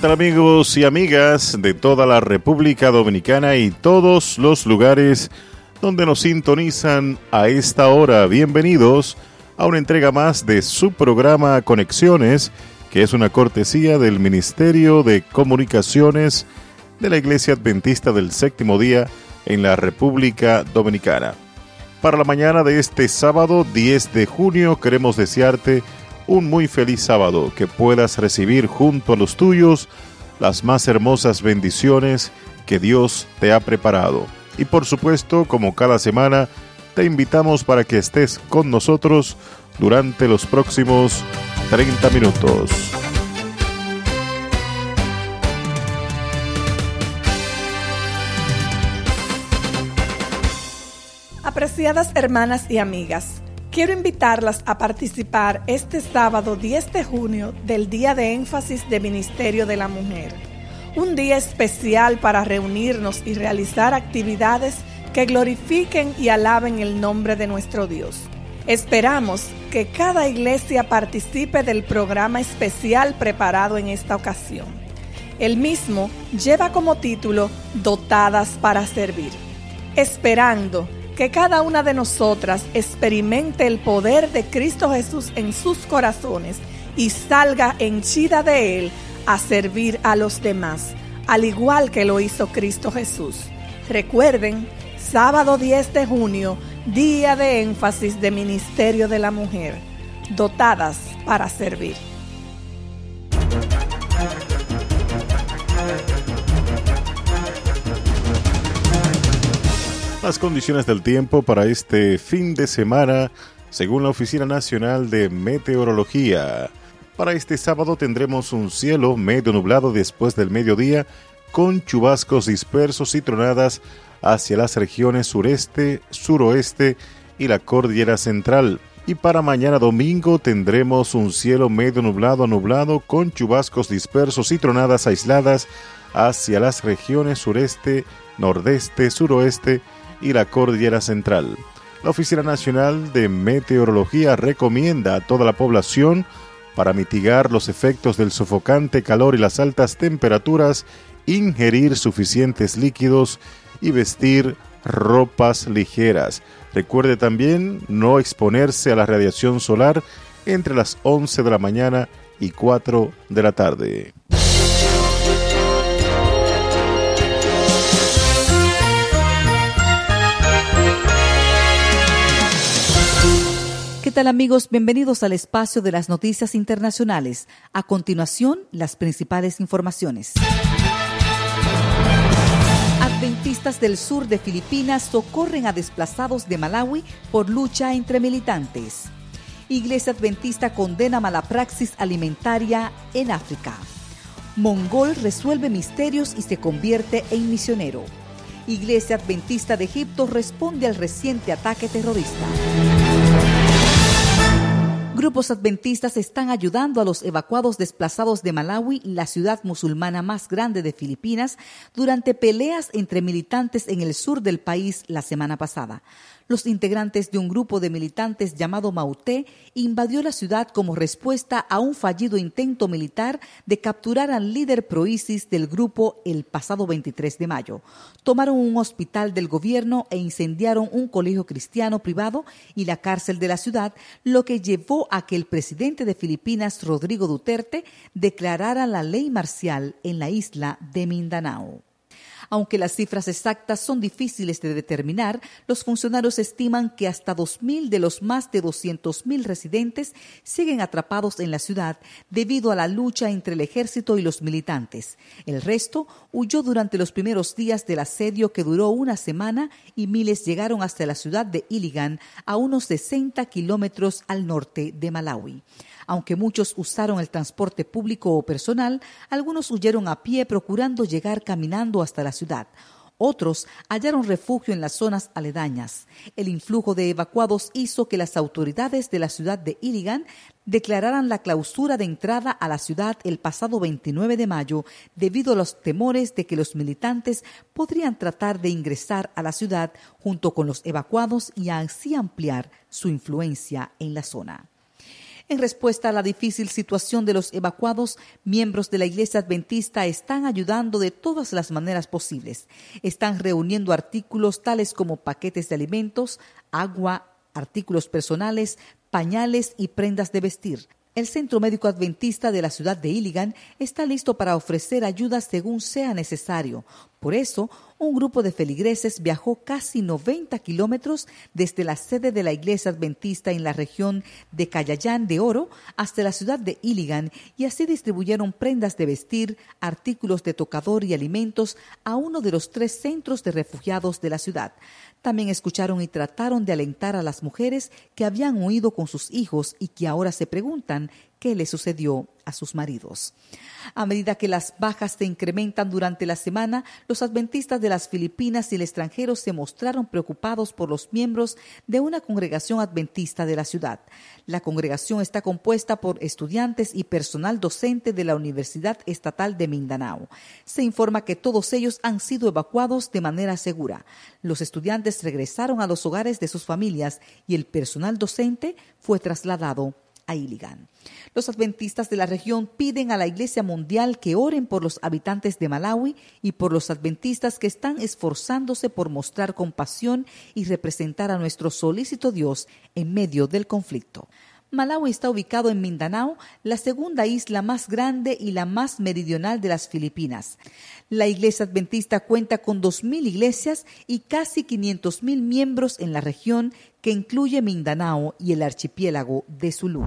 ¿Qué tal amigos y amigas de toda la República Dominicana y todos los lugares donde nos sintonizan a esta hora? Bienvenidos a una entrega más de su programa Conexiones, que es una cortesía del Ministerio de Comunicaciones de la Iglesia Adventista del Séptimo Día en la República Dominicana. Para la mañana de este sábado 10 de junio queremos desearte un muy feliz sábado, que puedas recibir junto a los tuyos las más hermosas bendiciones que Dios te ha preparado. Y por supuesto, como cada semana, te invitamos para que estés con nosotros durante los próximos 30 minutos. Apreciadas hermanas y amigas, Quiero invitarlas a participar este sábado 10 de junio del Día de Énfasis de Ministerio de la Mujer, un día especial para reunirnos y realizar actividades que glorifiquen y alaben el nombre de nuestro Dios. Esperamos que cada iglesia participe del programa especial preparado en esta ocasión. El mismo lleva como título Dotadas para Servir, esperando que cada una de nosotras experimente el poder de Cristo Jesús en sus corazones y salga henchida de Él a servir a los demás, al igual que lo hizo Cristo Jesús. Recuerden, sábado 10 de junio, día de énfasis de Ministerio de la Mujer, dotadas para servir. Las condiciones del tiempo para este fin de semana, según la Oficina Nacional de Meteorología. Para este sábado tendremos un cielo medio nublado después del mediodía, con chubascos dispersos y tronadas hacia las regiones sureste, suroeste y la cordillera central. Y para mañana domingo tendremos un cielo medio nublado a nublado con chubascos dispersos y tronadas aisladas hacia las regiones sureste, nordeste, suroeste y la Cordillera Central. La Oficina Nacional de Meteorología recomienda a toda la población para mitigar los efectos del sofocante calor y las altas temperaturas, ingerir suficientes líquidos y vestir ropas ligeras. Recuerde también no exponerse a la radiación solar entre las 11 de la mañana y 4 de la tarde. ¿Qué tal amigos? Bienvenidos al espacio de las noticias internacionales. A continuación, las principales informaciones. Adventistas del sur de Filipinas socorren a desplazados de Malawi por lucha entre militantes. Iglesia Adventista condena mala praxis alimentaria en África. Mongol resuelve misterios y se convierte en misionero. Iglesia Adventista de Egipto responde al reciente ataque terrorista. Grupos adventistas están ayudando a los evacuados desplazados de Malawi, la ciudad musulmana más grande de Filipinas, durante peleas entre militantes en el sur del país la semana pasada los integrantes de un grupo de militantes llamado Mauté invadió la ciudad como respuesta a un fallido intento militar de capturar al líder pro-ISIS del grupo el pasado 23 de mayo. Tomaron un hospital del gobierno e incendiaron un colegio cristiano privado y la cárcel de la ciudad, lo que llevó a que el presidente de Filipinas, Rodrigo Duterte, declarara la ley marcial en la isla de Mindanao. Aunque las cifras exactas son difíciles de determinar, los funcionarios estiman que hasta 2.000 de los más de 200.000 residentes siguen atrapados en la ciudad debido a la lucha entre el ejército y los militantes. El resto huyó durante los primeros días del asedio que duró una semana y miles llegaron hasta la ciudad de Iligan, a unos 60 kilómetros al norte de Malawi. Aunque muchos usaron el transporte público o personal, algunos huyeron a pie procurando llegar caminando hasta la ciudad. Otros hallaron refugio en las zonas aledañas. El influjo de evacuados hizo que las autoridades de la ciudad de Iligan declararan la clausura de entrada a la ciudad el pasado 29 de mayo debido a los temores de que los militantes podrían tratar de ingresar a la ciudad junto con los evacuados y así ampliar su influencia en la zona. En respuesta a la difícil situación de los evacuados, miembros de la Iglesia Adventista están ayudando de todas las maneras posibles. Están reuniendo artículos tales como paquetes de alimentos, agua, artículos personales, pañales y prendas de vestir. El Centro Médico Adventista de la ciudad de Iligan está listo para ofrecer ayuda según sea necesario. Por eso, un grupo de feligreses viajó casi 90 kilómetros desde la sede de la Iglesia Adventista en la región de Cayayán de Oro hasta la ciudad de Iligan y así distribuyeron prendas de vestir, artículos de tocador y alimentos a uno de los tres centros de refugiados de la ciudad. También escucharon y trataron de alentar a las mujeres que habían huido con sus hijos y que ahora se preguntan qué le sucedió a sus maridos. A medida que las bajas se incrementan durante la semana, los adventistas de las Filipinas y el extranjero se mostraron preocupados por los miembros de una congregación adventista de la ciudad. La congregación está compuesta por estudiantes y personal docente de la Universidad Estatal de Mindanao. Se informa que todos ellos han sido evacuados de manera segura. Los estudiantes regresaron a los hogares de sus familias y el personal docente fue trasladado Los adventistas de la región piden a la Iglesia Mundial que oren por los habitantes de Malawi y por los adventistas que están esforzándose por mostrar compasión y representar a nuestro solícito Dios en medio del conflicto. Malawi está ubicado en Mindanao, la segunda isla más grande y la más meridional de las Filipinas. La Iglesia Adventista cuenta con 2.000 iglesias y casi 500.000 miembros en la región que incluye Mindanao y el archipiélago de Sulu.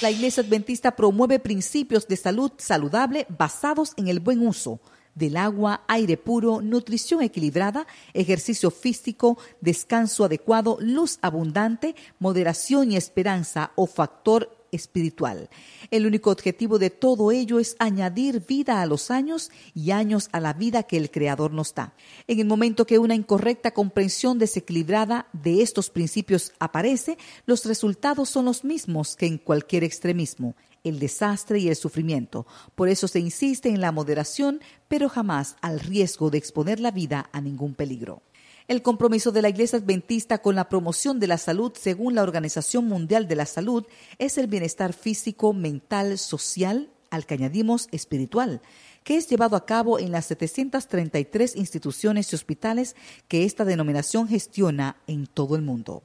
La Iglesia Adventista promueve principios de salud saludable basados en el buen uso del agua, aire puro, nutrición equilibrada, ejercicio físico, descanso adecuado, luz abundante, moderación y esperanza o factor espiritual. El único objetivo de todo ello es añadir vida a los años y años a la vida que el Creador nos da. En el momento que una incorrecta comprensión desequilibrada de estos principios aparece, los resultados son los mismos que en cualquier extremismo el desastre y el sufrimiento. Por eso se insiste en la moderación, pero jamás al riesgo de exponer la vida a ningún peligro. El compromiso de la Iglesia Adventista con la promoción de la salud según la Organización Mundial de la Salud es el bienestar físico, mental, social, al que añadimos espiritual, que es llevado a cabo en las 733 instituciones y hospitales que esta denominación gestiona en todo el mundo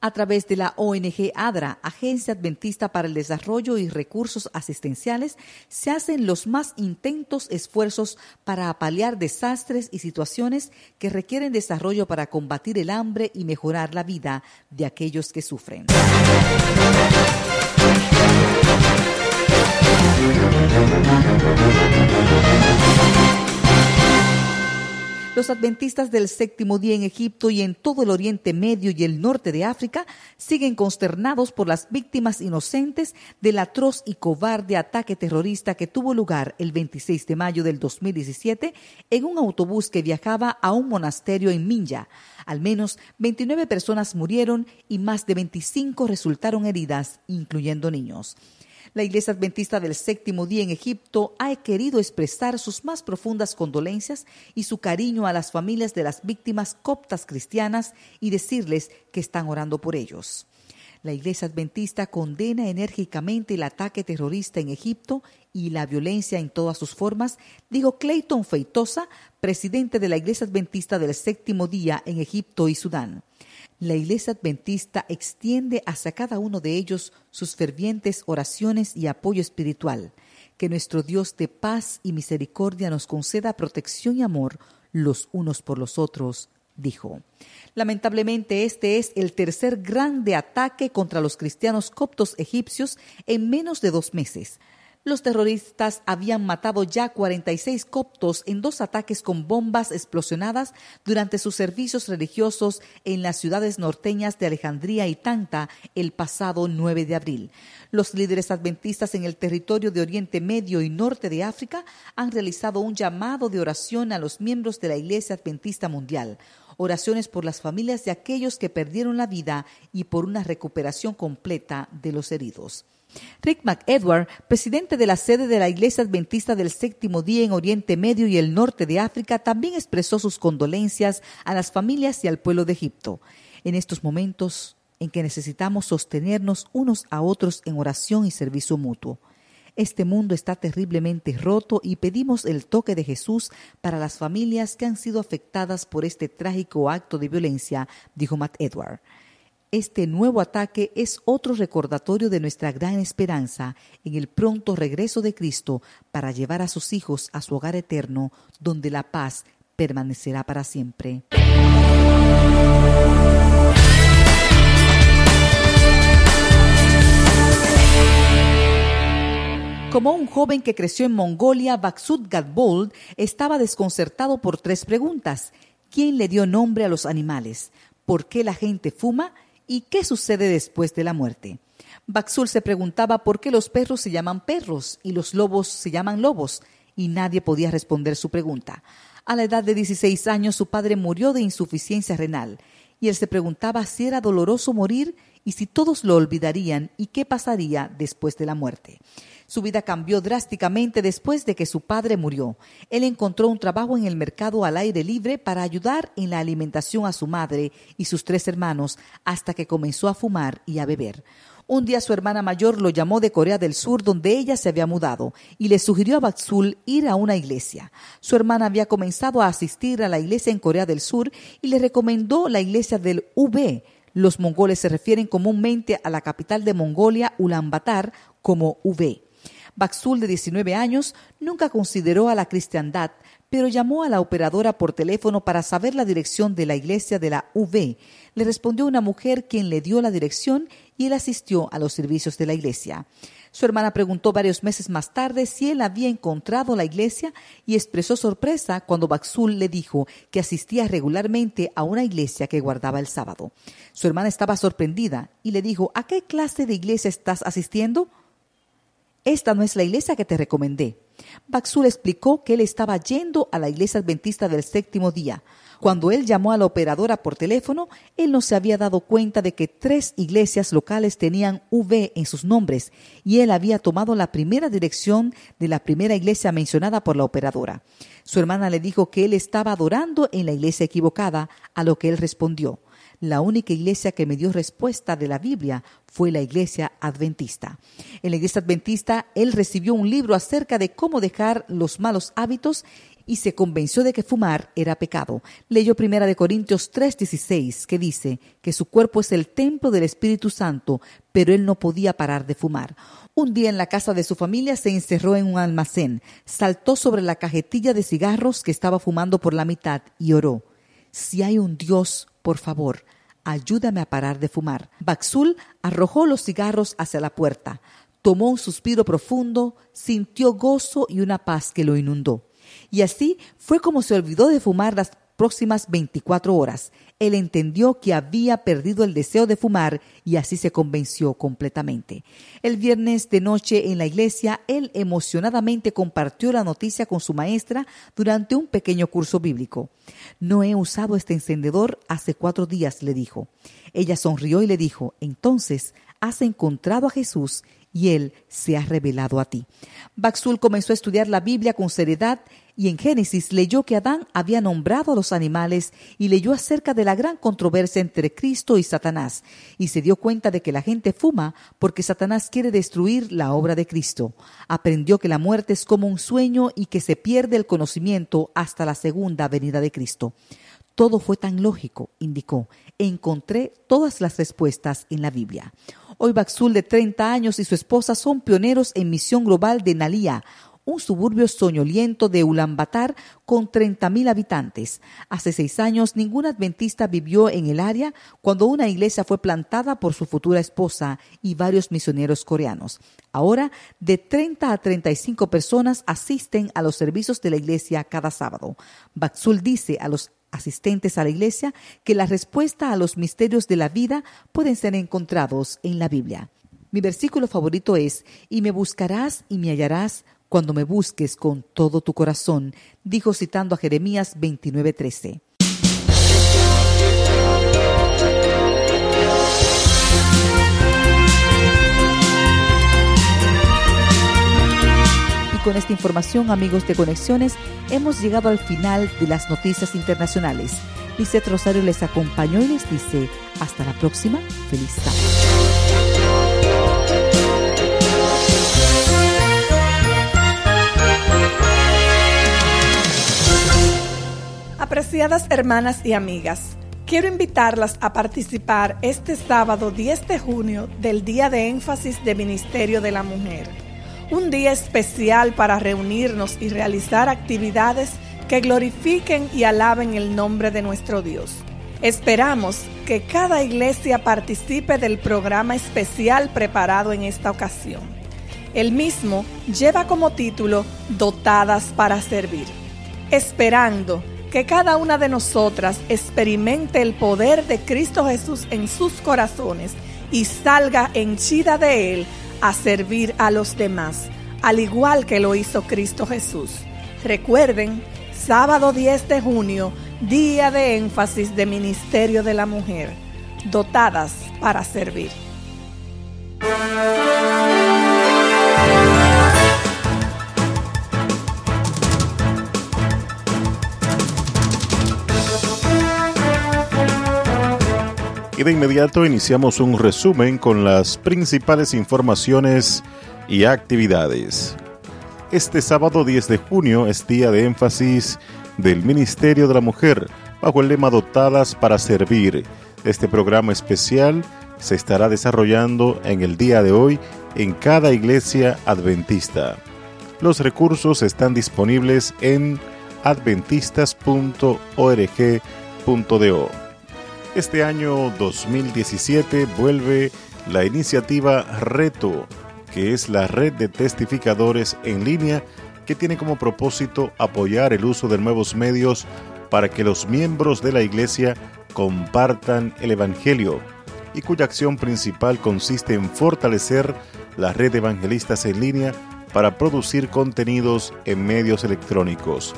a través de la ONG ADRA, Agencia Adventista para el Desarrollo y Recursos Asistenciales, se hacen los más intentos esfuerzos para paliar desastres y situaciones que requieren desarrollo para combatir el hambre y mejorar la vida de aquellos que sufren. Los adventistas del séptimo día en Egipto y en todo el Oriente Medio y el norte de África siguen consternados por las víctimas inocentes del atroz y cobarde ataque terrorista que tuvo lugar el 26 de mayo del 2017 en un autobús que viajaba a un monasterio en Minya. Al menos 29 personas murieron y más de 25 resultaron heridas, incluyendo niños. La Iglesia Adventista del Séptimo Día en Egipto ha querido expresar sus más profundas condolencias y su cariño a las familias de las víctimas coptas cristianas y decirles que están orando por ellos. La Iglesia Adventista condena enérgicamente el ataque terrorista en Egipto y la violencia en todas sus formas, dijo Clayton Feitosa, presidente de la Iglesia Adventista del Séptimo Día en Egipto y Sudán. La Iglesia Adventista extiende hacia cada uno de ellos sus fervientes oraciones y apoyo espiritual. Que nuestro Dios de paz y misericordia nos conceda protección y amor los unos por los otros, dijo. Lamentablemente este es el tercer grande ataque contra los cristianos coptos egipcios en menos de dos meses. Los terroristas habían matado ya 46 coptos en dos ataques con bombas explosionadas durante sus servicios religiosos en las ciudades norteñas de Alejandría y Tanta el pasado 9 de abril. Los líderes adventistas en el territorio de Oriente Medio y Norte de África han realizado un llamado de oración a los miembros de la Iglesia Adventista Mundial oraciones por las familias de aquellos que perdieron la vida y por una recuperación completa de los heridos. Rick McEdward, presidente de la sede de la Iglesia Adventista del Séptimo Día en Oriente Medio y el norte de África, también expresó sus condolencias a las familias y al pueblo de Egipto. En estos momentos en que necesitamos sostenernos unos a otros en oración y servicio mutuo. Este mundo está terriblemente roto y pedimos el toque de Jesús para las familias que han sido afectadas por este trágico acto de violencia, dijo Matt Edward. Este nuevo ataque es otro recordatorio de nuestra gran esperanza en el pronto regreso de Cristo para llevar a sus hijos a su hogar eterno, donde la paz permanecerá para siempre. Como un joven que creció en Mongolia, Baksud Gadbold estaba desconcertado por tres preguntas. ¿Quién le dio nombre a los animales? ¿Por qué la gente fuma? ¿Y qué sucede después de la muerte? Baxul se preguntaba por qué los perros se llaman perros y los lobos se llaman lobos, y nadie podía responder su pregunta. A la edad de 16 años su padre murió de insuficiencia renal, y él se preguntaba si era doloroso morir y si todos lo olvidarían y qué pasaría después de la muerte. Su vida cambió drásticamente después de que su padre murió. Él encontró un trabajo en el mercado al aire libre para ayudar en la alimentación a su madre y sus tres hermanos hasta que comenzó a fumar y a beber. Un día su hermana mayor lo llamó de Corea del Sur, donde ella se había mudado, y le sugirió a Batsul ir a una iglesia. Su hermana había comenzado a asistir a la iglesia en Corea del Sur y le recomendó la iglesia del UB. Los mongoles se refieren comúnmente a la capital de Mongolia, Ulaanbaatar, como UB. Baxul, de 19 años, nunca consideró a la cristiandad, pero llamó a la operadora por teléfono para saber la dirección de la iglesia de la UV. Le respondió una mujer quien le dio la dirección y él asistió a los servicios de la iglesia. Su hermana preguntó varios meses más tarde si él había encontrado la iglesia y expresó sorpresa cuando Baxul le dijo que asistía regularmente a una iglesia que guardaba el sábado. Su hermana estaba sorprendida y le dijo, ¿a qué clase de iglesia estás asistiendo? Esta no es la iglesia que te recomendé. Baxul explicó que él estaba yendo a la iglesia adventista del séptimo día. Cuando él llamó a la operadora por teléfono, él no se había dado cuenta de que tres iglesias locales tenían V en sus nombres y él había tomado la primera dirección de la primera iglesia mencionada por la operadora. Su hermana le dijo que él estaba adorando en la iglesia equivocada, a lo que él respondió. La única iglesia que me dio respuesta de la Biblia fue la iglesia adventista. En la iglesia adventista, él recibió un libro acerca de cómo dejar los malos hábitos y se convenció de que fumar era pecado. Leyó primera de Corintios 3:16, que dice que su cuerpo es el templo del Espíritu Santo, pero él no podía parar de fumar. Un día en la casa de su familia se encerró en un almacén, saltó sobre la cajetilla de cigarros que estaba fumando por la mitad y oró. Si hay un Dios, por favor, ayúdame a parar de fumar. Baxul arrojó los cigarros hacia la puerta, tomó un suspiro profundo, sintió gozo y una paz que lo inundó. Y así fue como se olvidó de fumar las próximas 24 horas. Él entendió que había perdido el deseo de fumar y así se convenció completamente. El viernes de noche en la iglesia, él emocionadamente compartió la noticia con su maestra durante un pequeño curso bíblico. No he usado este encendedor hace cuatro días, le dijo. Ella sonrió y le dijo, entonces has encontrado a Jesús y Él se ha revelado a ti. Baxul comenzó a estudiar la Biblia con seriedad y en Génesis leyó que Adán había nombrado a los animales y leyó acerca de la gran controversia entre Cristo y Satanás y se dio cuenta de que la gente fuma porque Satanás quiere destruir la obra de Cristo. Aprendió que la muerte es como un sueño y que se pierde el conocimiento hasta la segunda venida de Cristo. Todo fue tan lógico, indicó. Encontré todas las respuestas en la Biblia. Hoy Baxul, de 30 años, y su esposa son pioneros en misión global de Nalía, un suburbio soñoliento de Ulaanbaatar con 30.000 habitantes. Hace seis años ningún adventista vivió en el área cuando una iglesia fue plantada por su futura esposa y varios misioneros coreanos. Ahora, de 30 a 35 personas asisten a los servicios de la iglesia cada sábado. Baxul dice a los asistentes a la iglesia que la respuesta a los misterios de la vida pueden ser encontrados en la Biblia. Mi versículo favorito es, y me buscarás y me hallarás cuando me busques con todo tu corazón, dijo citando a Jeremías 29:13. Y Con esta información, amigos de Conexiones, hemos llegado al final de las noticias internacionales. Lisette Rosario les acompañó y les dice, hasta la próxima, feliz sábado. Apreciadas hermanas y amigas, quiero invitarlas a participar este sábado 10 de junio del Día de Énfasis de Ministerio de la Mujer, un día especial para reunirnos y realizar actividades que glorifiquen y alaben el nombre de nuestro Dios. Esperamos que cada iglesia participe del programa especial preparado en esta ocasión. El mismo lleva como título Dotadas para Servir, esperando que cada una de nosotras experimente el poder de Cristo Jesús en sus corazones y salga henchida de Él a servir a los demás, al igual que lo hizo Cristo Jesús. Recuerden, sábado 10 de junio, día de énfasis de Ministerio de la Mujer, dotadas para servir. Y de inmediato iniciamos un resumen con las principales informaciones y actividades. Este sábado 10 de junio es día de énfasis del Ministerio de la Mujer bajo el lema Dotadas para Servir. Este programa especial se estará desarrollando en el día de hoy en cada iglesia adventista. Los recursos están disponibles en adventistas.org.do. Este año 2017 vuelve la iniciativa Reto, que es la red de testificadores en línea que tiene como propósito apoyar el uso de nuevos medios para que los miembros de la Iglesia compartan el Evangelio y cuya acción principal consiste en fortalecer la red de evangelistas en línea para producir contenidos en medios electrónicos.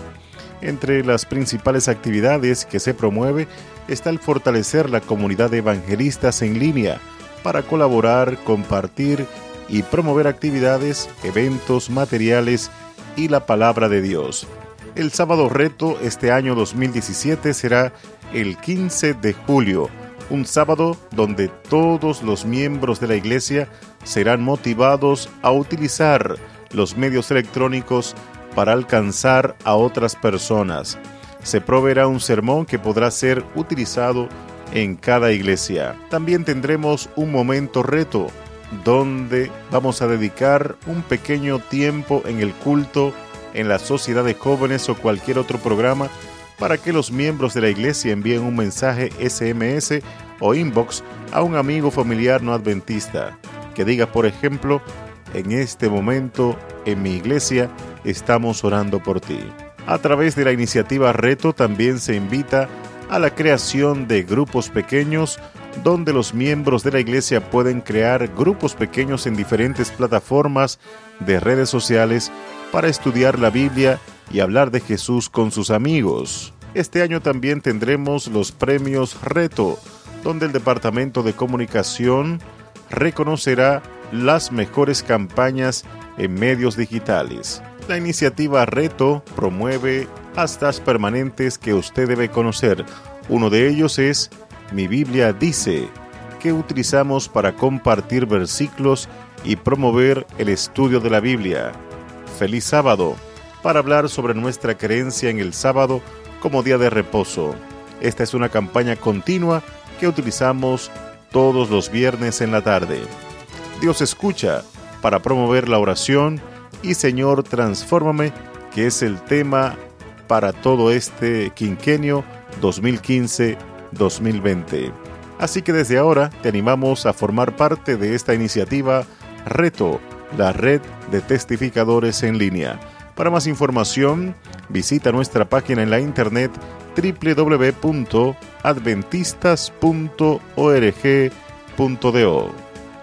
Entre las principales actividades que se promueve está el fortalecer la comunidad de evangelistas en línea para colaborar, compartir y promover actividades, eventos, materiales y la palabra de Dios. El sábado reto este año 2017 será el 15 de julio, un sábado donde todos los miembros de la iglesia serán motivados a utilizar los medios electrónicos para alcanzar a otras personas. Se proveerá un sermón que podrá ser utilizado en cada iglesia. También tendremos un momento reto donde vamos a dedicar un pequeño tiempo en el culto, en la sociedad de jóvenes o cualquier otro programa para que los miembros de la iglesia envíen un mensaje SMS o inbox a un amigo familiar no adventista que diga, por ejemplo, en este momento en mi iglesia estamos orando por ti. A través de la iniciativa Reto también se invita a la creación de grupos pequeños donde los miembros de la iglesia pueden crear grupos pequeños en diferentes plataformas de redes sociales para estudiar la Biblia y hablar de Jesús con sus amigos. Este año también tendremos los premios Reto, donde el Departamento de Comunicación reconocerá las mejores campañas en medios digitales. La iniciativa Reto promueve hashtag permanentes que usted debe conocer. Uno de ellos es Mi Biblia dice, que utilizamos para compartir versículos y promover el estudio de la Biblia. Feliz sábado, para hablar sobre nuestra creencia en el sábado como día de reposo. Esta es una campaña continua que utilizamos todos los viernes en la tarde. Dios escucha para promover la oración y Señor, transfórmame, que es el tema para todo este quinquenio 2015-2020. Así que desde ahora te animamos a formar parte de esta iniciativa Reto, la red de testificadores en línea. Para más información, visita nuestra página en la internet www.adventistas.org.do.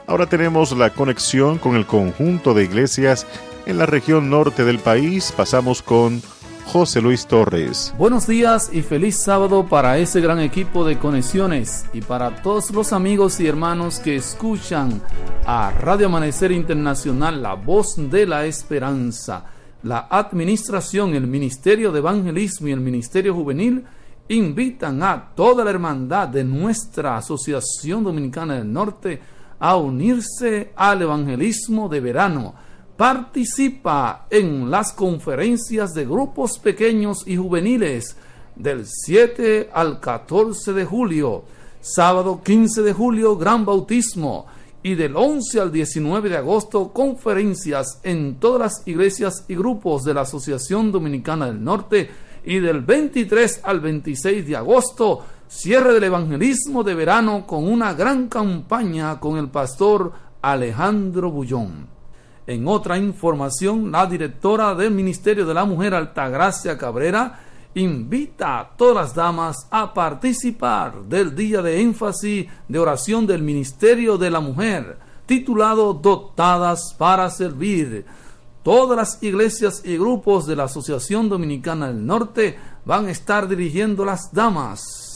Ahora tenemos la conexión con el conjunto de iglesias en la región norte del país. Pasamos con José Luis Torres. Buenos días y feliz sábado para ese gran equipo de conexiones y para todos los amigos y hermanos que escuchan a Radio Amanecer Internacional, la voz de la esperanza. la administración, el Ministerio de Evangelismo y el Ministerio Juvenil invitan a toda la hermandad de nuestra Asociación Dominicana del Norte a unirse al evangelismo de verano. Participa en las conferencias de grupos pequeños y juveniles del 7 al 14 de julio, sábado 15 de julio, gran bautismo y del 11 al 19 de agosto conferencias en todas las iglesias y grupos de la Asociación Dominicana del Norte y del 23 al 26 de agosto cierre del evangelismo de verano con una gran campaña con el pastor Alejandro Bullón. En otra información, la directora del Ministerio de la Mujer Altagracia Cabrera invita a todas las damas a participar del día de énfasis de oración del Ministerio de la Mujer, titulado Dotadas para Servir. Todas las iglesias y grupos de la Asociación Dominicana del Norte van a estar dirigiendo las damas.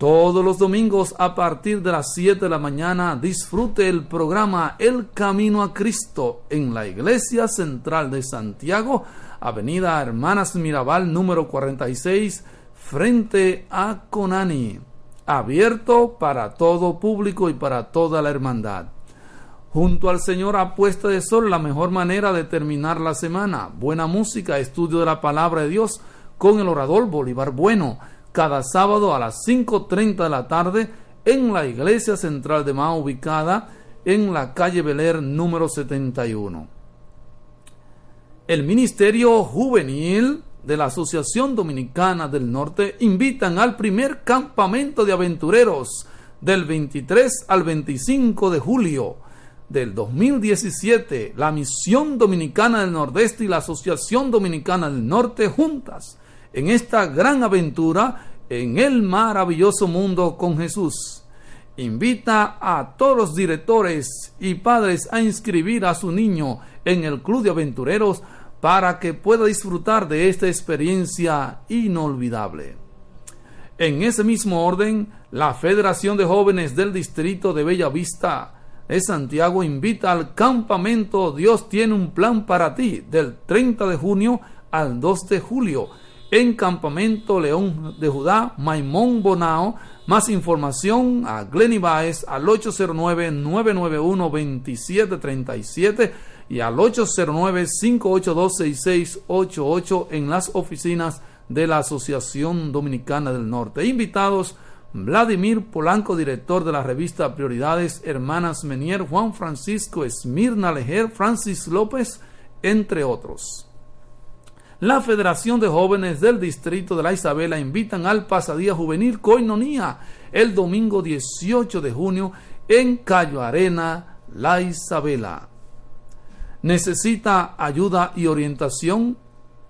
Todos los domingos a partir de las 7 de la mañana disfrute el programa El Camino a Cristo en la Iglesia Central de Santiago Avenida Hermanas Mirabal número 46, frente a Conani. Abierto para todo público y para toda la hermandad. Junto al Señor a puesta de sol, la mejor manera de terminar la semana. Buena música, estudio de la palabra de Dios con el orador Bolívar Bueno, cada sábado a las 5.30 de la tarde en la iglesia central de Mao, ubicada en la calle Beler número 71 el Ministerio Juvenil de la Asociación Dominicana del Norte invitan al primer campamento de aventureros del 23 al 25 de julio del 2017. La Misión Dominicana del Nordeste y la Asociación Dominicana del Norte juntas en esta gran aventura en el maravilloso mundo con Jesús. Invita a todos los directores y padres a inscribir a su niño en el Club de Aventureros para que pueda disfrutar de esta experiencia inolvidable. En ese mismo orden, la Federación de Jóvenes del Distrito de Bella Vista de Santiago invita al campamento Dios tiene un plan para ti del 30 de junio al 2 de julio en Campamento León de Judá, Maimón Bonao. Más información a Glenny Baez al 809-991-2737 y al 809-582-6688 en las oficinas de la Asociación Dominicana del Norte. Invitados Vladimir Polanco, director de la revista Prioridades Hermanas Menier, Juan Francisco Esmirna Lejer, Francis López, entre otros. La Federación de Jóvenes del Distrito de la Isabela invitan al Pasadía Juvenil Coinonía el domingo 18 de junio en Cayo Arena, La Isabela necesita ayuda y orientación,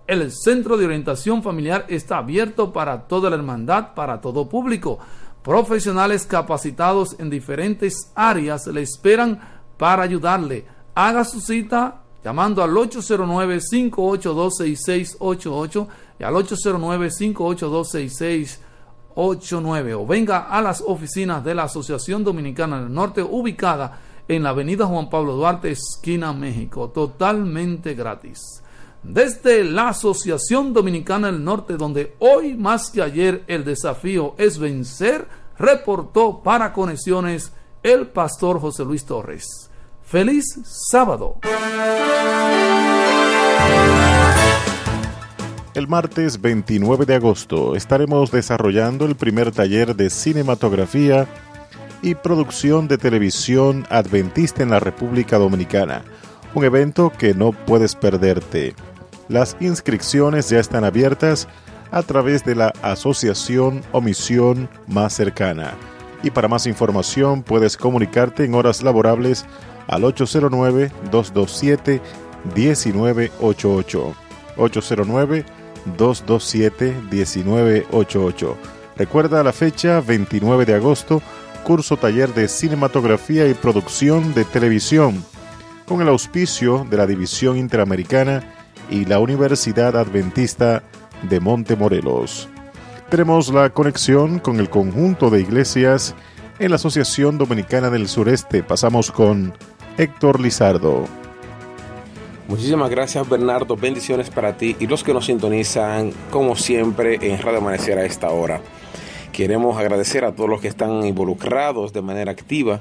el Centro de Orientación Familiar está abierto para toda la hermandad, para todo público. Profesionales capacitados en diferentes áreas le esperan para ayudarle. Haga su cita llamando al 809-582-6688 y al 809-582-6689 o venga a las oficinas de la Asociación Dominicana del Norte ubicada en la avenida Juan Pablo Duarte, esquina México, totalmente gratis. Desde la Asociación Dominicana del Norte, donde hoy más que ayer el desafío es vencer, reportó para Conexiones el pastor José Luis Torres. Feliz sábado. El martes 29 de agosto estaremos desarrollando el primer taller de cinematografía y producción de televisión adventista en la República Dominicana, un evento que no puedes perderte. Las inscripciones ya están abiertas a través de la asociación o misión más cercana. Y para más información puedes comunicarte en horas laborables al 809-227-1988. 809-227-1988. Recuerda la fecha 29 de agosto curso taller de cinematografía y producción de televisión, con el auspicio de la División Interamericana y la Universidad Adventista de Montemorelos. Tenemos la conexión con el conjunto de iglesias en la Asociación Dominicana del Sureste. Pasamos con Héctor Lizardo. Muchísimas gracias Bernardo, bendiciones para ti y los que nos sintonizan como siempre en Radio Amanecer a esta hora. Queremos agradecer a todos los que están involucrados de manera activa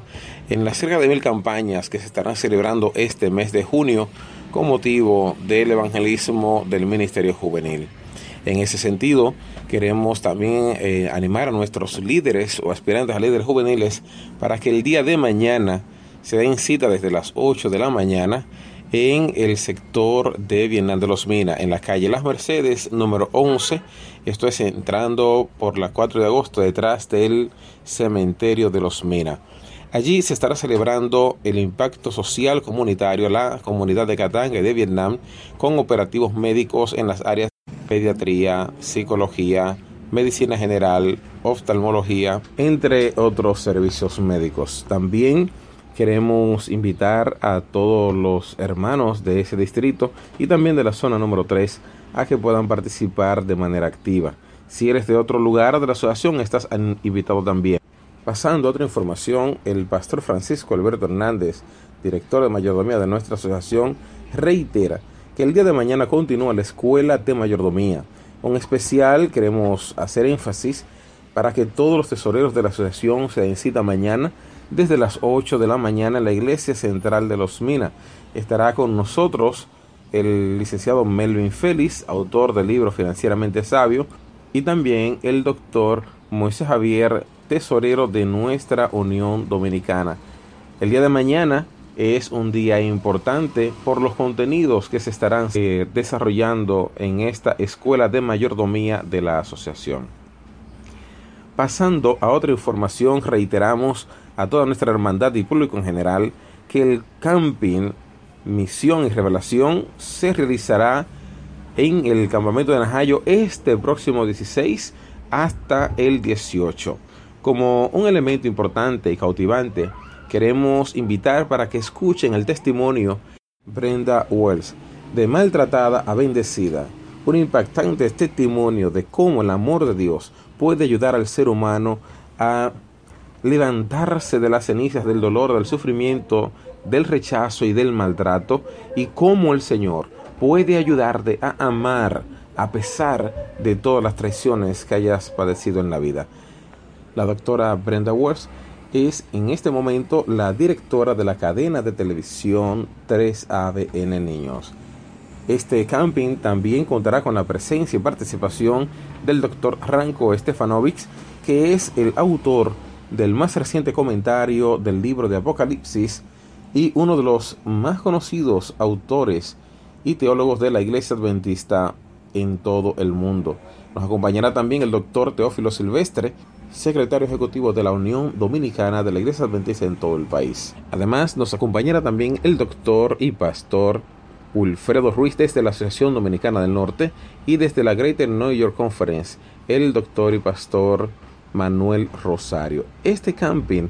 en las cerca de mil campañas que se estarán celebrando este mes de junio con motivo del evangelismo del Ministerio Juvenil. En ese sentido, queremos también eh, animar a nuestros líderes o aspirantes a líderes juveniles para que el día de mañana se den cita desde las 8 de la mañana en el sector de Vietnam de los Minas, en la calle Las Mercedes número 11. Esto es entrando por la 4 de agosto detrás del cementerio de los Minas. Allí se estará celebrando el impacto social comunitario a la comunidad de Katanga y de Vietnam con operativos médicos en las áreas de pediatría, psicología, medicina general, oftalmología, entre otros servicios médicos. También queremos invitar a todos los hermanos de ese distrito y también de la zona número 3 a que puedan participar de manera activa. Si eres de otro lugar de la asociación, estás invitado también. Pasando a otra información, el pastor Francisco Alberto Hernández, director de mayordomía de nuestra asociación, reitera que el día de mañana continúa la escuela de mayordomía. Con especial queremos hacer énfasis para que todos los tesoreros de la asociación se den cita mañana desde las 8 de la mañana en la iglesia central de Los Minas. Estará con nosotros el licenciado Melvin Félix, autor del libro Financieramente Sabio, y también el doctor Moisés Javier, tesorero de nuestra Unión Dominicana. El día de mañana es un día importante por los contenidos que se estarán eh, desarrollando en esta escuela de mayordomía de la asociación. Pasando a otra información, reiteramos a toda nuestra hermandad y público en general que el camping Misión y Revelación se realizará en el campamento de Najayo este próximo 16 hasta el 18. Como un elemento importante y cautivante, queremos invitar para que escuchen el testimonio Brenda Wells, de maltratada a bendecida, un impactante testimonio de cómo el amor de Dios puede ayudar al ser humano a levantarse de las cenizas del dolor, del sufrimiento, del rechazo y del maltrato, y cómo el Señor puede ayudarte a amar a pesar de todas las traiciones que hayas padecido en la vida. La doctora Brenda Worth es en este momento la directora de la cadena de televisión 3ABN Niños. Este camping también contará con la presencia y participación del doctor Ranko Stefanovic, que es el autor del más reciente comentario del libro de Apocalipsis y uno de los más conocidos autores y teólogos de la Iglesia Adventista en todo el mundo. Nos acompañará también el doctor Teófilo Silvestre, secretario ejecutivo de la Unión Dominicana de la Iglesia Adventista en todo el país. Además, nos acompañará también el doctor y pastor Wilfredo Ruiz desde la Asociación Dominicana del Norte y desde la Greater New York Conference, el doctor y pastor Manuel Rosario. Este camping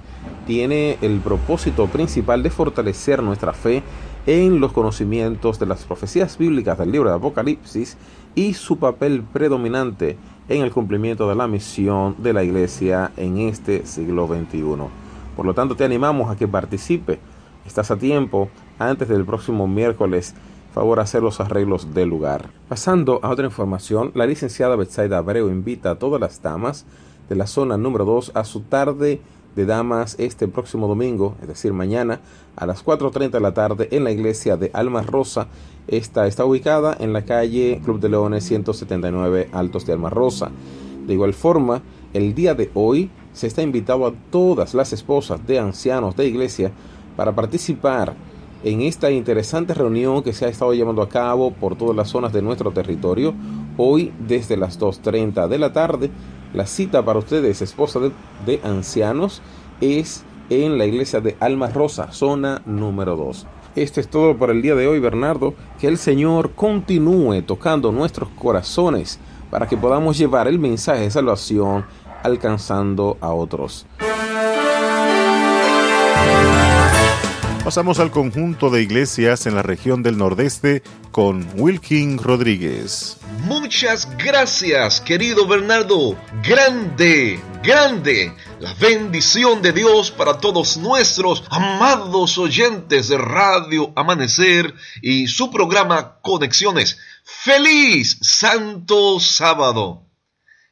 tiene el propósito principal de fortalecer nuestra fe en los conocimientos de las profecías bíblicas del libro de Apocalipsis y su papel predominante en el cumplimiento de la misión de la iglesia en este siglo XXI. Por lo tanto, te animamos a que participe. Estás a tiempo antes del próximo miércoles favor hacer los arreglos del lugar. Pasando a otra información, la licenciada Betsaida Abreu invita a todas las damas de la zona número 2 a su tarde de damas este próximo domingo, es decir, mañana a las 4.30 de la tarde en la iglesia de Alma Rosa. Esta está ubicada en la calle Club de Leones 179 Altos de Alma Rosa. De igual forma, el día de hoy se está invitado a todas las esposas de ancianos de iglesia para participar en esta interesante reunión que se ha estado llevando a cabo por todas las zonas de nuestro territorio. Hoy desde las 2.30 de la tarde la cita para ustedes, esposa de, ancianos, es en la iglesia de Alma Rosa, zona número 2. Esto es todo por el día de hoy, Bernardo. Que el Señor continúe tocando nuestros corazones para que podamos llevar el mensaje de salvación alcanzando a otros. Pasamos al conjunto de iglesias en la región del Nordeste con Wilkin Rodríguez. Muchas gracias, querido Bernardo. Grande, grande la bendición de Dios para todos nuestros amados oyentes de Radio Amanecer y su programa Conexiones. Feliz Santo Sábado.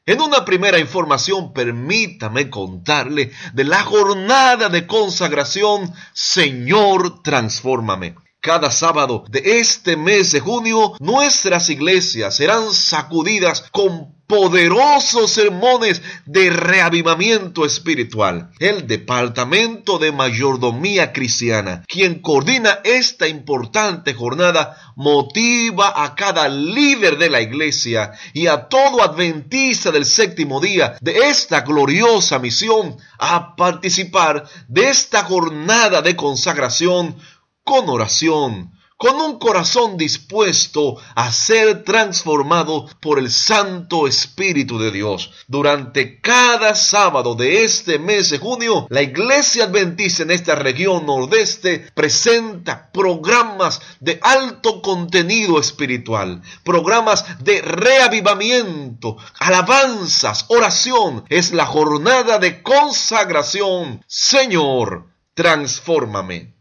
En una primera información, permítame contarle de la jornada de consagración Señor, transfórmame. Cada sábado de este mes de junio, nuestras iglesias serán sacudidas con poderosos sermones de reavivamiento espiritual. El Departamento de Mayordomía Cristiana, quien coordina esta importante jornada, motiva a cada líder de la iglesia y a todo adventista del séptimo día de esta gloriosa misión a participar de esta jornada de consagración con oración con un corazón dispuesto a ser transformado por el Santo Espíritu de Dios. Durante cada sábado de este mes de junio, la Iglesia Adventista en esta región nordeste presenta programas de alto contenido espiritual, programas de reavivamiento, alabanzas, oración. Es la jornada de consagración. Señor, transfórmame.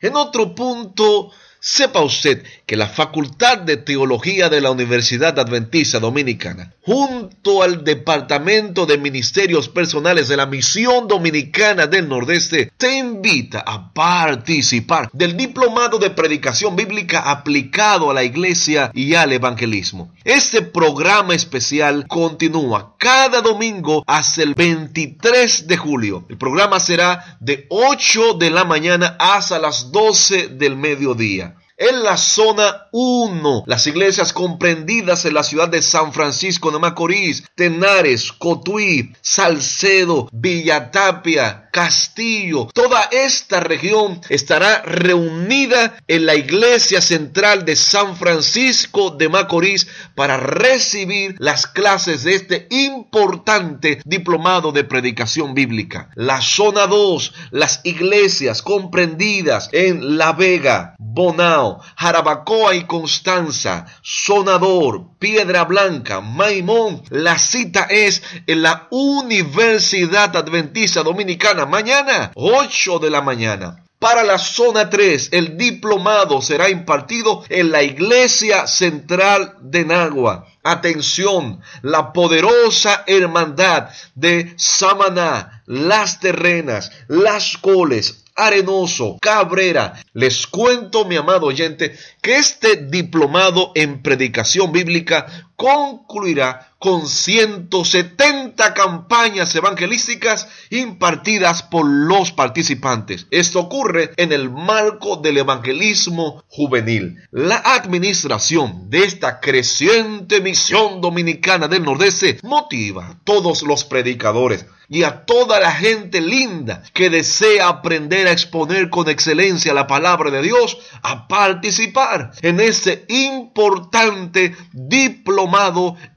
En otro punto, Sepa usted que la Facultad de Teología de la Universidad Adventista Dominicana, junto al Departamento de Ministerios Personales de la Misión Dominicana del Nordeste, te invita a participar del Diplomado de Predicación Bíblica aplicado a la Iglesia y al Evangelismo. Este programa especial continúa cada domingo hasta el 23 de julio. El programa será de 8 de la mañana hasta las 12 del mediodía. En la zona 1, las iglesias comprendidas en la ciudad de San Francisco de Macorís, Tenares, Cotuí, Salcedo, Villatapia, Castillo, toda esta región estará reunida en la iglesia central de San Francisco de Macorís para recibir las clases de este importante diplomado de predicación bíblica. La zona 2, las iglesias comprendidas en La Vega, Bonao, Jarabacoa y Constanza, Sonador, Piedra Blanca, Maimón. La cita es en la Universidad Adventista Dominicana mañana, 8 de la mañana. Para la zona 3, el diplomado será impartido en la Iglesia Central de Nagua. Atención, la poderosa hermandad de Samaná, Las Terrenas, Las Coles, Arenoso, Cabrera. Les cuento, mi amado oyente, que este diplomado en predicación bíblica concluirá con 170 campañas evangelísticas impartidas por los participantes. Esto ocurre en el marco del evangelismo juvenil. La administración de esta creciente misión dominicana del Nordeste motiva a todos los predicadores y a toda la gente linda que desea aprender a exponer con excelencia la palabra de Dios a participar en este importante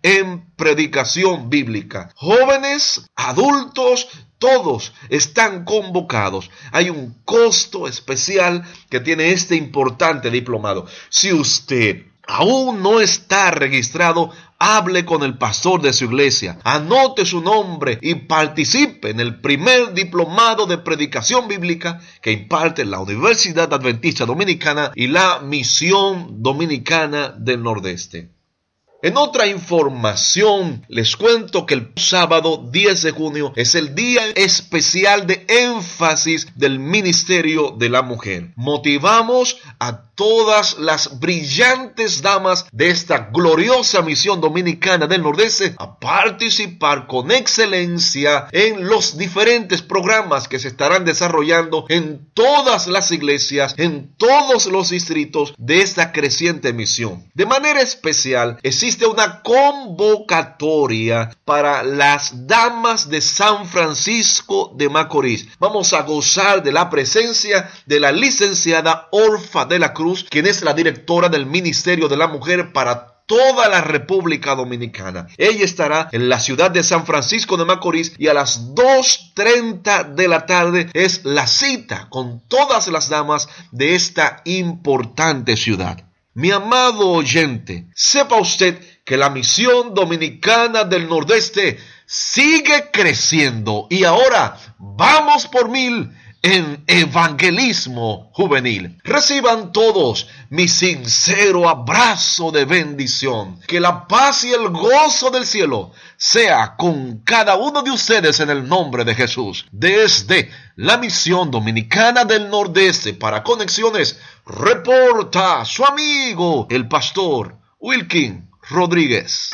en predicación bíblica. Jóvenes, adultos, todos están convocados. Hay un costo especial que tiene este importante diplomado. Si usted aún no está registrado, hable con el pastor de su iglesia, anote su nombre y participe en el primer diplomado de predicación bíblica que imparte la Universidad Adventista Dominicana y la Misión Dominicana del Nordeste. En otra información, les cuento que el sábado 10 de junio es el día especial de énfasis del Ministerio de la Mujer. Motivamos a todas las brillantes damas de esta gloriosa misión dominicana del Nordeste a participar con excelencia en los diferentes programas que se estarán desarrollando en todas las iglesias, en todos los distritos de esta creciente misión. De manera especial, existe una convocatoria para las damas de San Francisco de Macorís. Vamos a gozar de la presencia de la licenciada Orfa de la Cruz quien es la directora del Ministerio de la Mujer para toda la República Dominicana. Ella estará en la ciudad de San Francisco de Macorís y a las 2.30 de la tarde es la cita con todas las damas de esta importante ciudad. Mi amado oyente, sepa usted que la misión dominicana del Nordeste sigue creciendo y ahora vamos por mil en evangelismo juvenil. Reciban todos mi sincero abrazo de bendición. Que la paz y el gozo del cielo sea con cada uno de ustedes en el nombre de Jesús. Desde la misión dominicana del Nordeste para conexiones, reporta su amigo, el pastor Wilkin Rodríguez.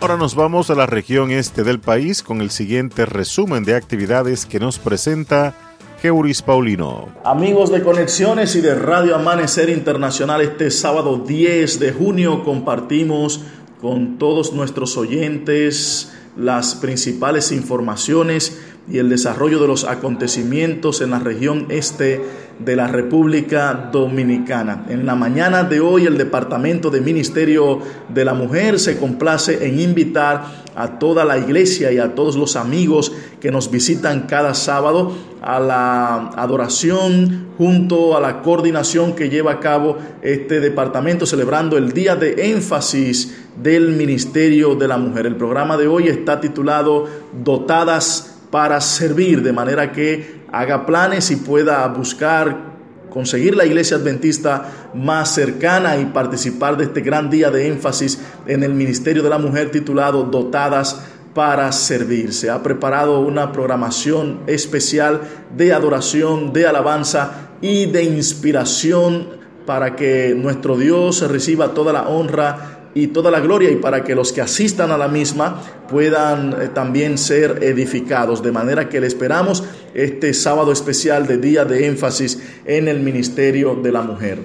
Ahora nos vamos a la región este del país con el siguiente resumen de actividades que nos presenta Geuris Paulino. Amigos de Conexiones y de Radio Amanecer Internacional, este sábado 10 de junio compartimos con todos nuestros oyentes las principales informaciones y el desarrollo de los acontecimientos en la región este de la República Dominicana. En la mañana de hoy el Departamento de Ministerio de la Mujer se complace en invitar a toda la iglesia y a todos los amigos que nos visitan cada sábado a la adoración junto a la coordinación que lleva a cabo este departamento celebrando el día de énfasis del Ministerio de la Mujer. El programa de hoy está titulado Dotadas para servir, de manera que haga planes y pueda buscar conseguir la iglesia adventista más cercana y participar de este gran día de énfasis en el Ministerio de la Mujer titulado Dotadas para servir. Se ha preparado una programación especial de adoración, de alabanza y de inspiración para que nuestro Dios reciba toda la honra y toda la gloria y para que los que asistan a la misma puedan eh, también ser edificados. De manera que le esperamos este sábado especial de día de énfasis en el ministerio de la mujer.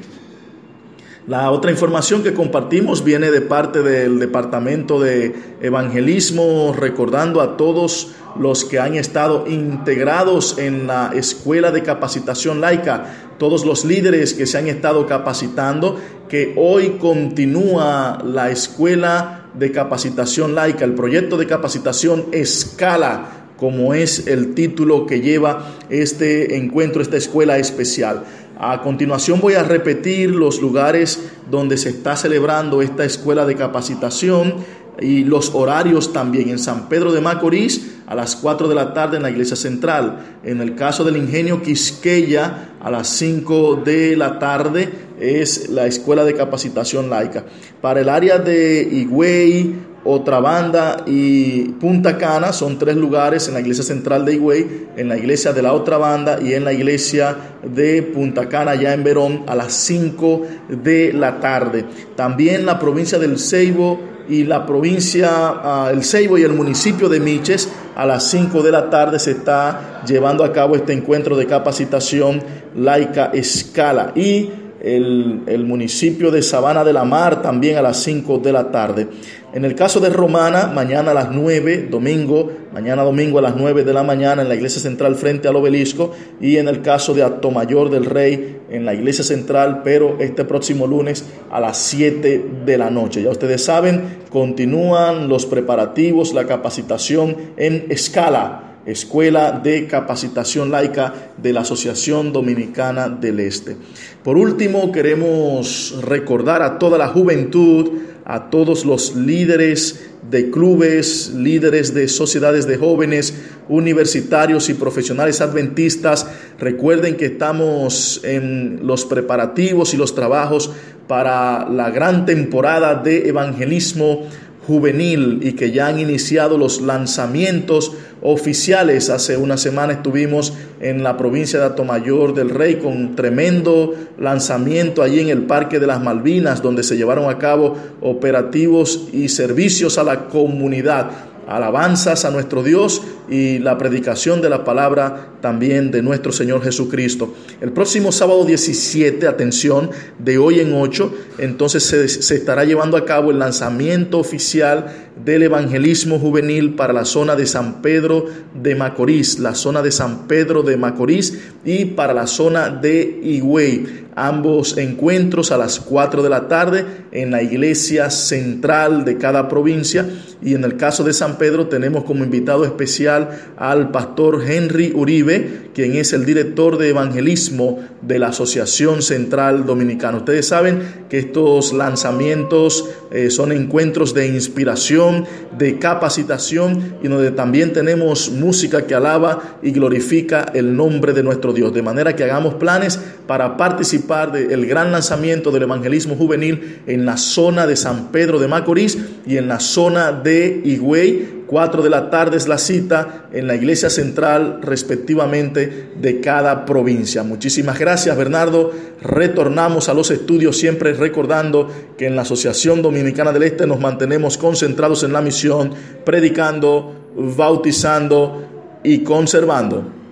La otra información que compartimos viene de parte del Departamento de Evangelismo, recordando a todos los que han estado integrados en la Escuela de Capacitación Laica, todos los líderes que se han estado capacitando, que hoy continúa la Escuela de Capacitación Laica, el proyecto de capacitación Escala, como es el título que lleva este encuentro, esta escuela especial. A continuación voy a repetir los lugares donde se está celebrando esta escuela de capacitación y los horarios también. En San Pedro de Macorís a las 4 de la tarde en la iglesia central. En el caso del ingenio Quisqueya a las 5 de la tarde es la escuela de capacitación laica. Para el área de Higüey, otra banda y Punta Cana son tres lugares en la iglesia central de Higüey, en la iglesia de la otra banda y en la iglesia de Punta Cana ya en Verón a las 5 de la tarde. También la provincia del Ceibo y la provincia, ah, el y el municipio de Miches a las 5 de la tarde se está llevando a cabo este encuentro de capacitación laica escala y el, el municipio de Sabana de la Mar también a las 5 de la tarde. En el caso de Romana, mañana a las 9, domingo, mañana domingo a las 9 de la mañana en la iglesia central frente al obelisco y en el caso de Atomayor del Rey en la iglesia central, pero este próximo lunes a las 7 de la noche. Ya ustedes saben, continúan los preparativos, la capacitación en escala. Escuela de Capacitación Laica de la Asociación Dominicana del Este. Por último, queremos recordar a toda la juventud a todos los líderes de clubes, líderes de sociedades de jóvenes, universitarios y profesionales adventistas. Recuerden que estamos en los preparativos y los trabajos para la gran temporada de evangelismo juvenil y que ya han iniciado los lanzamientos oficiales. Hace una semana estuvimos en la provincia de Atomayor del Rey con tremendo lanzamiento allí en el Parque de las Malvinas, donde se llevaron a cabo operativos y servicios a la comunidad. alabanzas a nuestro Dios y la predicación de la palabra también de nuestro Señor Jesucristo. El próximo sábado 17, atención, de hoy en 8, entonces se, se estará llevando a cabo el lanzamiento oficial del evangelismo juvenil para la zona de San Pedro de Macorís, la zona de San Pedro de Macorís y para la zona de Higüey ambos encuentros a las 4 de la tarde en la iglesia central de cada provincia y en el caso de San Pedro tenemos como invitado especial al pastor Henry Uribe, quien es el director de evangelismo de la Asociación Central Dominicana. Ustedes saben que estos lanzamientos eh, son encuentros de inspiración, de capacitación y donde también tenemos música que alaba y glorifica el nombre de nuestro Dios. De manera que hagamos planes para participar del gran lanzamiento del evangelismo juvenil en la zona de San Pedro de Macorís y en la zona de Higüey. Cuatro de la tarde es la cita en la iglesia central respectivamente de cada provincia. Muchísimas gracias Bernardo. Retornamos a los estudios siempre recordando que en la Asociación Dominicana del Este nos mantenemos concentrados en la misión, predicando, bautizando y conservando.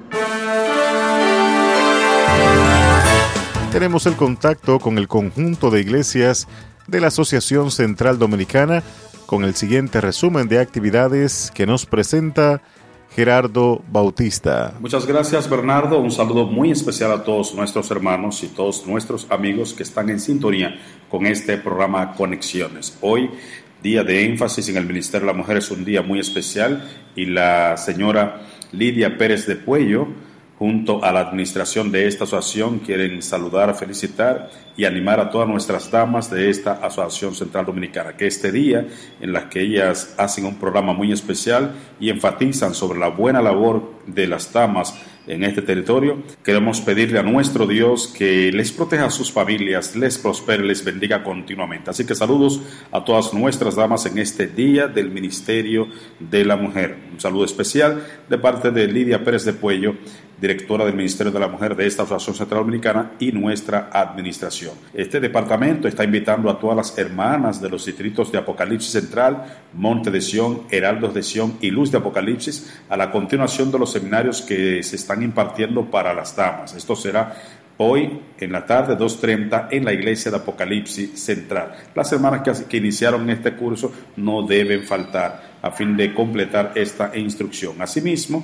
tenemos el contacto con el conjunto de iglesias de la Asociación Central Dominicana con el siguiente resumen de actividades que nos presenta Gerardo Bautista. Muchas gracias Bernardo, un saludo muy especial a todos nuestros hermanos y todos nuestros amigos que están en sintonía con este programa Conexiones. Hoy, día de énfasis en el Ministerio de la Mujer, es un día muy especial y la señora Lidia Pérez de Puello, junto a la administración de esta asociación quieren saludar, felicitar y animar a todas nuestras damas de esta Asociación Central Dominicana, que este día en las que ellas hacen un programa muy especial y enfatizan sobre la buena labor de las damas en este territorio, queremos pedirle a nuestro Dios que les proteja a sus familias, les prospere, les bendiga continuamente. Así que saludos a todas nuestras damas en este día del Ministerio de la Mujer. Un saludo especial de parte de Lidia Pérez de Puello, directora del Ministerio de la Mujer de esta Asociación Central Dominicana y nuestra administración. Este departamento está invitando a todas las hermanas de los distritos de Apocalipsis Central, Monte de Sion, Heraldos de Sion y Luz de Apocalipsis a la continuación de los seminarios que se están impartiendo para las damas. Esto será hoy en la tarde 2.30 en la iglesia de Apocalipsis Central. Las hermanas que, que, iniciaron este curso no deben faltar a fin de completar esta instrucción. Asimismo,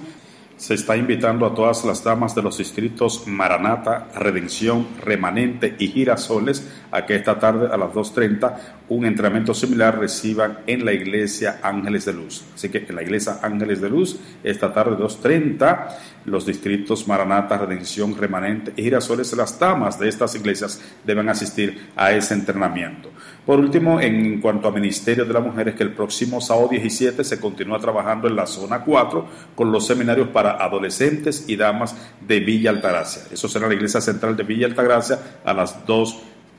se está invitando a todas las damas de los distritos Maranata, Redención, Remanente y Girasoles a que esta tarde a las 2.30 un entrenamiento similar reciban en la iglesia Ángeles de Luz. Así que en la iglesia Ángeles de Luz, esta tarde 2.30, los distritos Maranata, Redención, Remanente y Girasoles, las damas de estas iglesias deben asistir a ese entrenamiento. Por último, en cuanto a Ministerio de la Mujer, es que el próximo sábado 17 se continúa trabajando en la zona 4 con los seminarios para adolescentes y damas de Villa Altagracia. Eso será la iglesia central de Villa Altagracia a las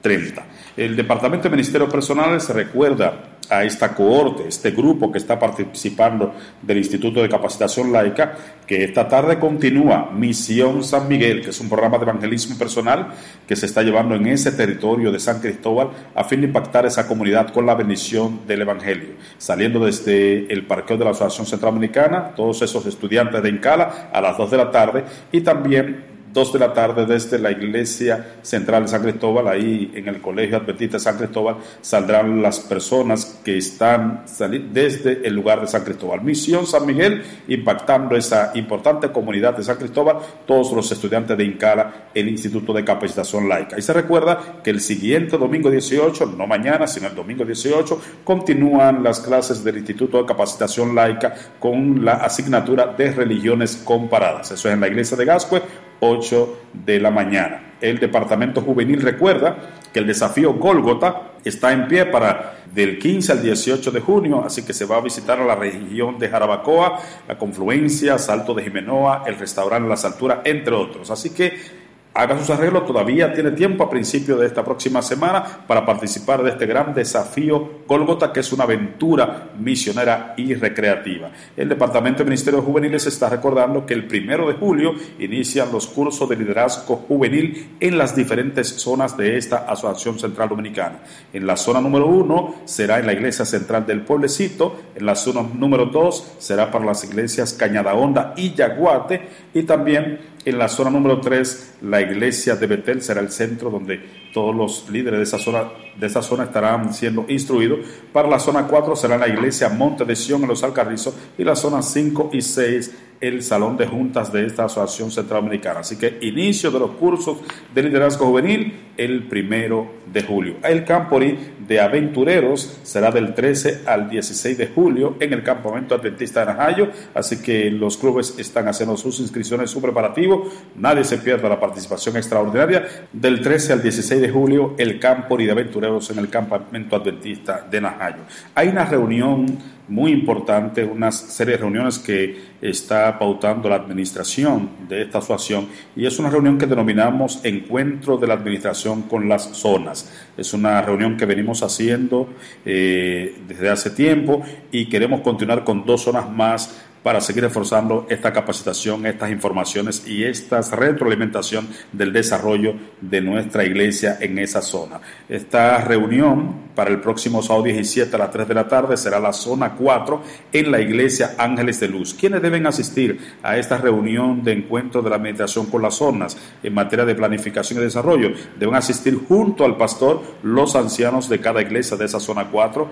2.30. El Departamento de Ministerio Personal recuerda a esta cohorte, este grupo que está participando del Instituto de Capacitación Laica, que esta tarde continúa Misión San Miguel, que es un programa de evangelismo personal que se está llevando en ese territorio de San Cristóbal a fin de impactar esa comunidad con la bendición del Evangelio. Saliendo desde el parqueo de la Asociación Central Dominicana, todos esos estudiantes de Incala a las 2 de la tarde y también 2 de la tarde desde la iglesia central de San Cristóbal, ahí en el colegio adventista de San Cristóbal, saldrán las personas que están salir desde el lugar de San Cristóbal. Misión San Miguel, impactando esa importante comunidad de San Cristóbal, todos los estudiantes de Incala, el Instituto de Capacitación Laica. Y se recuerda que el siguiente domingo 18, no mañana, sino el domingo 18, continúan las clases del Instituto de Capacitación Laica con la asignatura de religiones comparadas. Eso es en la iglesia de Gascue 8 de la mañana. El Departamento Juvenil recuerda que el desafío Gólgota está en pie para del 15 al 18 de junio, así que se va a visitar a la región de Jarabacoa, la confluencia, Salto de Jimenoa, el restaurante Las Alturas, entre otros. Así que haga sus arreglos, todavía tiene tiempo a principio de esta próxima semana para participar de este gran desafío Golgota, que es una aventura misionera y recreativa. El Departamento de Ministerio Juveniles está recordando que el primero de julio inician los cursos de liderazgo juvenil en las diferentes zonas de esta Asociación Central Dominicana. En la zona número uno será en la iglesia central del pueblecito, en la zona número dos será para las iglesias Cañada Honda y Yaguate, y también en la zona número 3, la iglesia de Betel será el centro donde todos los líderes de esa zona, de esa zona estarán siendo instruidos. Para la zona 4 será la iglesia Monte de Sion en los Alcarrizos y la zona 5 y 6 el salón de juntas de esta Asociación Centroamericana. Así que inicio de los cursos de liderazgo juvenil el primero de julio. El Campori de Aventureros será del 13 al 16 de julio en el Campamento Adventista de Najayo. Así que los clubes están haciendo sus inscripciones, su preparativo. Nadie se pierda la participación extraordinaria del 13 al 16 de julio el Campori de Aventureros en el Campamento Adventista de Najayo. Hay una reunión muy importante, una serie de reuniones que está pautando la administración de esta asociación y es una reunión que denominamos Encuentro de la Administración con las Zonas. Es una reunión que venimos haciendo eh, desde hace tiempo y queremos continuar con dos zonas más para seguir reforzando esta capacitación, estas informaciones y esta retroalimentación del desarrollo de nuestra iglesia en esa zona. Esta reunión para el próximo sábado 17 a las 3 de la tarde será la zona 4 en la iglesia Ángeles de Luz. ¿Quiénes deben asistir a esta reunión de encuentro de la meditación con las zonas en materia de planificación y desarrollo? Deben asistir junto al pastor los ancianos de cada iglesia de esa zona 4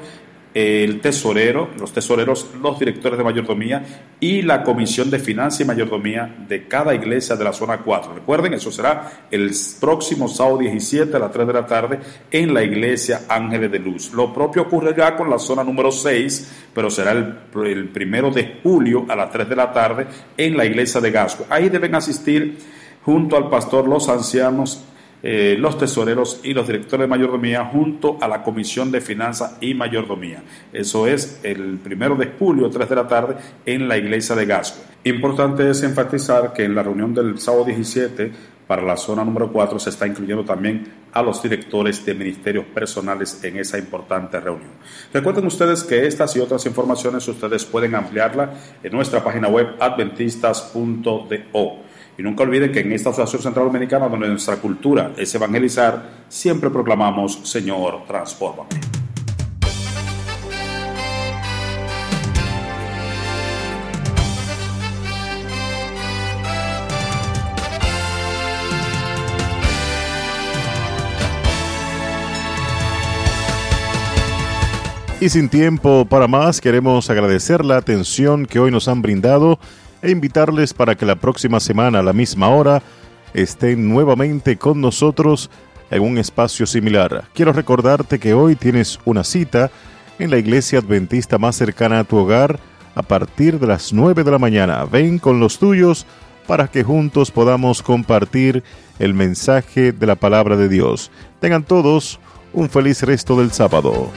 el tesorero, los tesoreros, los directores de mayordomía y la comisión de finanzas y mayordomía de cada iglesia de la zona 4. Recuerden, eso será el próximo sábado 17 a las 3 de la tarde en la iglesia Ángeles de Luz. Lo propio ocurrirá con la zona número 6, pero será el, el primero de julio a las 3 de la tarde en la iglesia de Gasco. Ahí deben asistir junto al pastor los ancianos eh, los tesoreros y los directores de mayordomía junto a la Comisión de Finanzas y Mayordomía. Eso es el primero de julio, 3 de la tarde, en la iglesia de Gasco. Importante es enfatizar que en la reunión del sábado 17 para la zona número 4 se está incluyendo también a los directores de ministerios personales en esa importante reunión. Recuerden ustedes que estas y otras informaciones ustedes pueden ampliarla en nuestra página web adventistas.do. Y nunca olviden que en esta Asociación Central Dominicana, donde nuestra cultura es evangelizar, siempre proclamamos, Señor, transfórmame. Y sin tiempo para más, queremos agradecer la atención que hoy nos han brindado e invitarles para que la próxima semana a la misma hora estén nuevamente con nosotros en un espacio similar. Quiero recordarte que hoy tienes una cita en la iglesia adventista más cercana a tu hogar a partir de las 9 de la mañana. Ven con los tuyos para que juntos podamos compartir el mensaje de la palabra de Dios. Tengan todos un feliz resto del sábado.